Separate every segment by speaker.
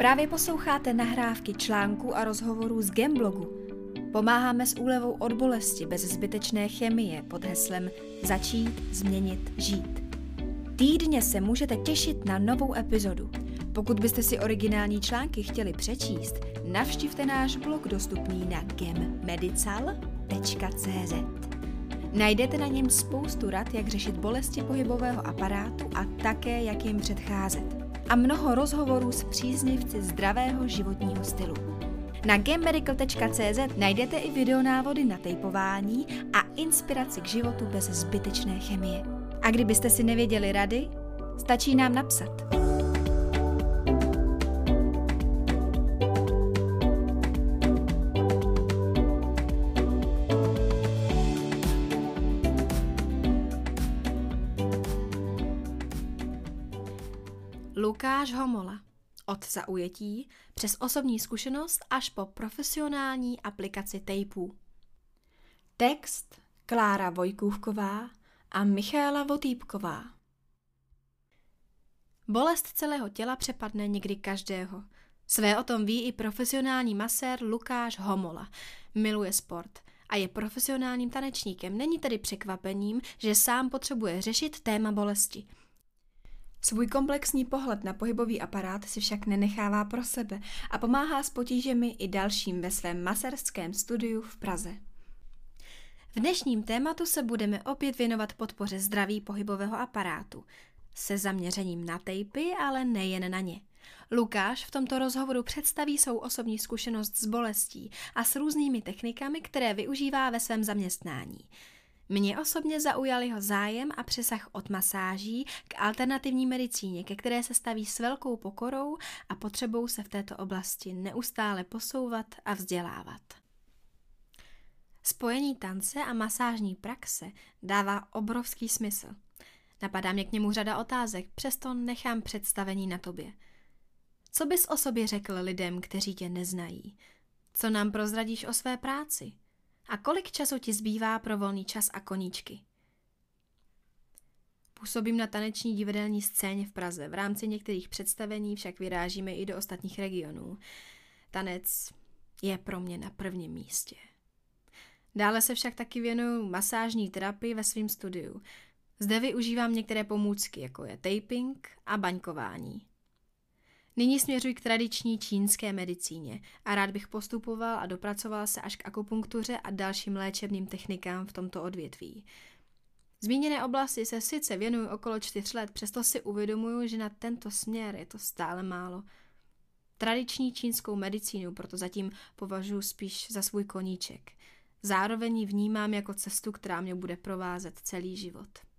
Speaker 1: Právě posloucháte nahrávky článků a rozhovorů z Gemblogu. Pomáháme s úlevou od bolesti bez zbytečné chemie pod heslem Začít, změnit, žít. Týdně se můžete těšit na novou epizodu. Pokud byste si originální články chtěli přečíst, navštivte náš blog dostupný na gemmedical.cz. Najdete na něm spoustu rad, jak řešit bolesti pohybového aparátu a také, jak jim předcházet a mnoho rozhovorů s příznivci zdravého životního stylu. Na gamemedical.cz najdete i videonávody na tejpování a inspiraci k životu bez zbytečné chemie. A kdybyste si nevěděli rady, stačí nám napsat. Lukáš Homola. Od zaujetí přes osobní zkušenost až po profesionální aplikaci tejpů. Text Klára Vojkůvková a Michála Votýpková. Bolest celého těla přepadne někdy každého. Své o tom ví i profesionální masér Lukáš Homola. Miluje sport a je profesionálním tanečníkem. Není tedy překvapením, že sám potřebuje řešit téma bolesti – Svůj komplexní pohled na pohybový aparát si však nenechává pro sebe a pomáhá s potížemi i dalším ve svém maserském studiu v Praze. V dnešním tématu se budeme opět věnovat podpoře zdraví pohybového aparátu, se zaměřením na tejpy, ale nejen na ně. Lukáš v tomto rozhovoru představí svou osobní zkušenost s bolestí a s různými technikami, které využívá ve svém zaměstnání. Mě osobně zaujal jeho zájem a přesah od masáží k alternativní medicíně, ke které se staví s velkou pokorou a potřebou se v této oblasti neustále posouvat a vzdělávat. Spojení tance a masážní praxe dává obrovský smysl. Napadá mě k němu řada otázek, přesto nechám představení na tobě. Co bys o sobě řekl lidem, kteří tě neznají? Co nám prozradíš o své práci? A kolik času ti zbývá pro volný čas a koníčky? Působím na taneční divadelní scéně v Praze. V rámci některých představení však vyrážíme i do ostatních regionů. Tanec je pro mě na prvním místě. Dále se však taky věnuju masážní terapii ve svém studiu. Zde využívám některé pomůcky, jako je taping a baňkování. Nyní směřuji k tradiční čínské medicíně a rád bych postupoval a dopracoval se až k akupunktuře a dalším léčebným technikám v tomto odvětví. Zmíněné oblasti se sice věnuju okolo čtyř let, přesto si uvědomuju, že na tento směr je to stále málo. Tradiční čínskou medicínu proto zatím považuji spíš za svůj koníček. Zároveň ji vnímám jako cestu, která mě bude provázet celý život.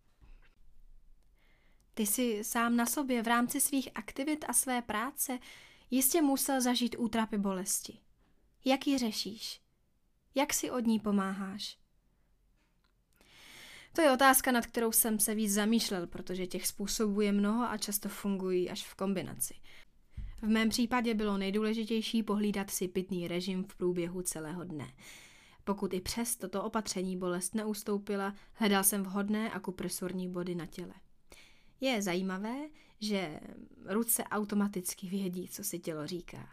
Speaker 1: Ty jsi sám na sobě v rámci svých aktivit a své práce jistě musel zažít útrapy bolesti. Jak ji řešíš? Jak si od ní pomáháš? To je otázka, nad kterou jsem se víc zamýšlel, protože těch způsobů je mnoho a často fungují až v kombinaci. V mém případě bylo nejdůležitější pohlídat si pitný režim v průběhu celého dne. Pokud i přes toto opatření bolest neustoupila, hledal jsem vhodné akupresurní body na těle. Je zajímavé, že ruce automaticky vědí, co si tělo říká.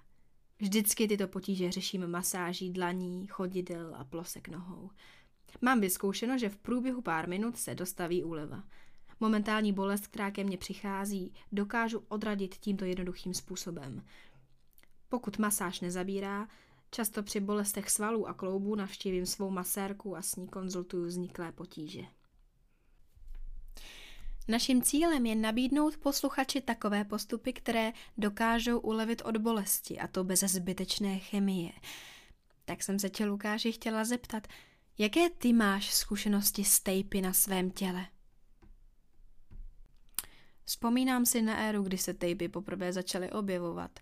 Speaker 1: Vždycky tyto potíže řeším masáží dlaní, chodidel a plosek nohou. Mám vyzkoušeno, že v průběhu pár minut se dostaví úleva. Momentální bolest, která ke mně přichází, dokážu odradit tímto jednoduchým způsobem. Pokud masáž nezabírá, často při bolestech svalů a kloubů navštívím svou masérku a s ní konzultuju vzniklé potíže. Naším cílem je nabídnout posluchači takové postupy, které dokážou ulevit od bolesti, a to bez zbytečné chemie. Tak jsem se tě, Lukáši, chtěla zeptat, jaké ty máš zkušenosti s tejpy na svém těle? Vzpomínám si na éru, kdy se tejpy poprvé začaly objevovat.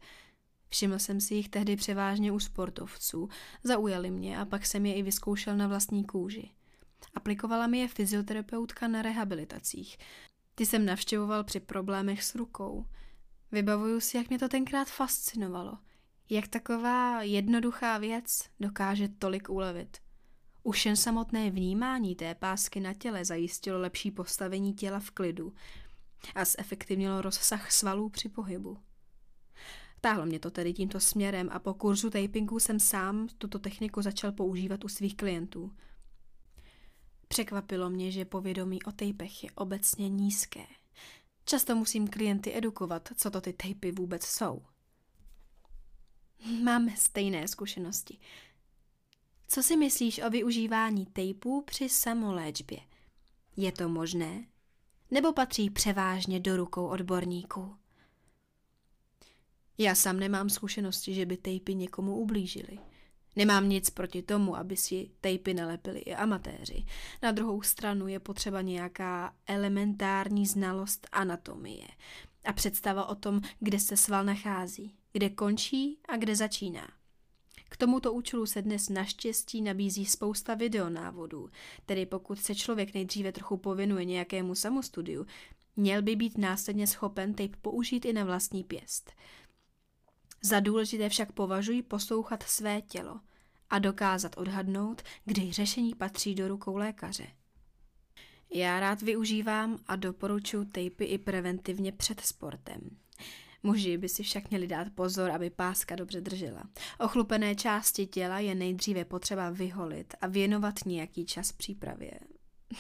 Speaker 1: Všiml jsem si jich tehdy převážně u sportovců, zaujali mě a pak jsem je i vyzkoušel na vlastní kůži. Aplikovala mi je fyzioterapeutka na rehabilitacích. Ty jsem navštěvoval při problémech s rukou. Vybavuju si, jak mě to tenkrát fascinovalo. Jak taková jednoduchá věc dokáže tolik ulevit. Už jen samotné vnímání té pásky na těle zajistilo lepší postavení těla v klidu a zefektivnilo rozsah svalů při pohybu. Táhlo mě to tedy tímto směrem a po kurzu tapingu jsem sám tuto techniku začal používat u svých klientů. Překvapilo mě, že povědomí o tejpech je obecně nízké. Často musím klienty edukovat, co to ty tejpy vůbec jsou. Máme stejné zkušenosti. Co si myslíš o využívání tejpů při samoléčbě? Je to možné? Nebo patří převážně do rukou odborníků? Já sám nemám zkušenosti, že by tejpy někomu ublížily. Nemám nic proti tomu, aby si tejpy nalepili i amatéři. Na druhou stranu je potřeba nějaká elementární znalost anatomie a představa o tom, kde se sval nachází, kde končí a kde začíná. K tomuto účelu se dnes naštěstí nabízí spousta videonávodů, tedy pokud se člověk nejdříve trochu povinuje nějakému samostudiu, měl by být následně schopen tape použít i na vlastní pěst. Za důležité však považuji poslouchat své tělo a dokázat odhadnout, kdy řešení patří do rukou lékaře. Já rád využívám a doporučuji tejpy i preventivně před sportem. Muži by si však měli dát pozor, aby páska dobře držela. Ochlupené části těla je nejdříve potřeba vyholit a věnovat nějaký čas přípravě.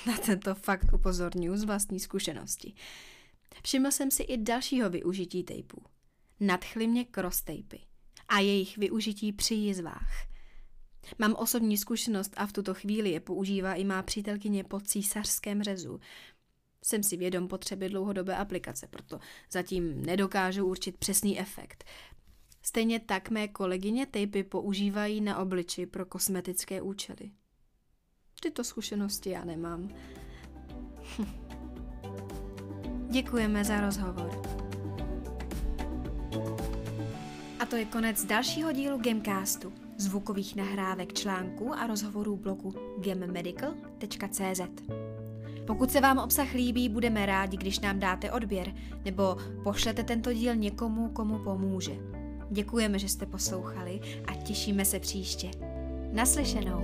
Speaker 1: Na tento fakt upozorňuji z vlastní zkušenosti. Všiml jsem si i dalšího využití tejpů. Nadchly mě cross tapy a jejich využití při jizvách. Mám osobní zkušenost a v tuto chvíli je používá i má přítelkyně po císařském řezu. Jsem si vědom potřeby dlouhodobé aplikace, proto zatím nedokážu určit přesný efekt. Stejně tak mé kolegyně tejpy používají na obliči pro kosmetické účely. Tyto zkušenosti já nemám. Děkujeme za rozhovor. To je konec dalšího dílu Gamecastu, zvukových nahrávek článků a rozhovorů blogu gammedical.cz. Pokud se vám obsah líbí, budeme rádi, když nám dáte odběr nebo pošlete tento díl někomu, komu pomůže. Děkujeme, že jste poslouchali a těšíme se příště. Naslyšenou.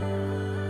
Speaker 1: thank you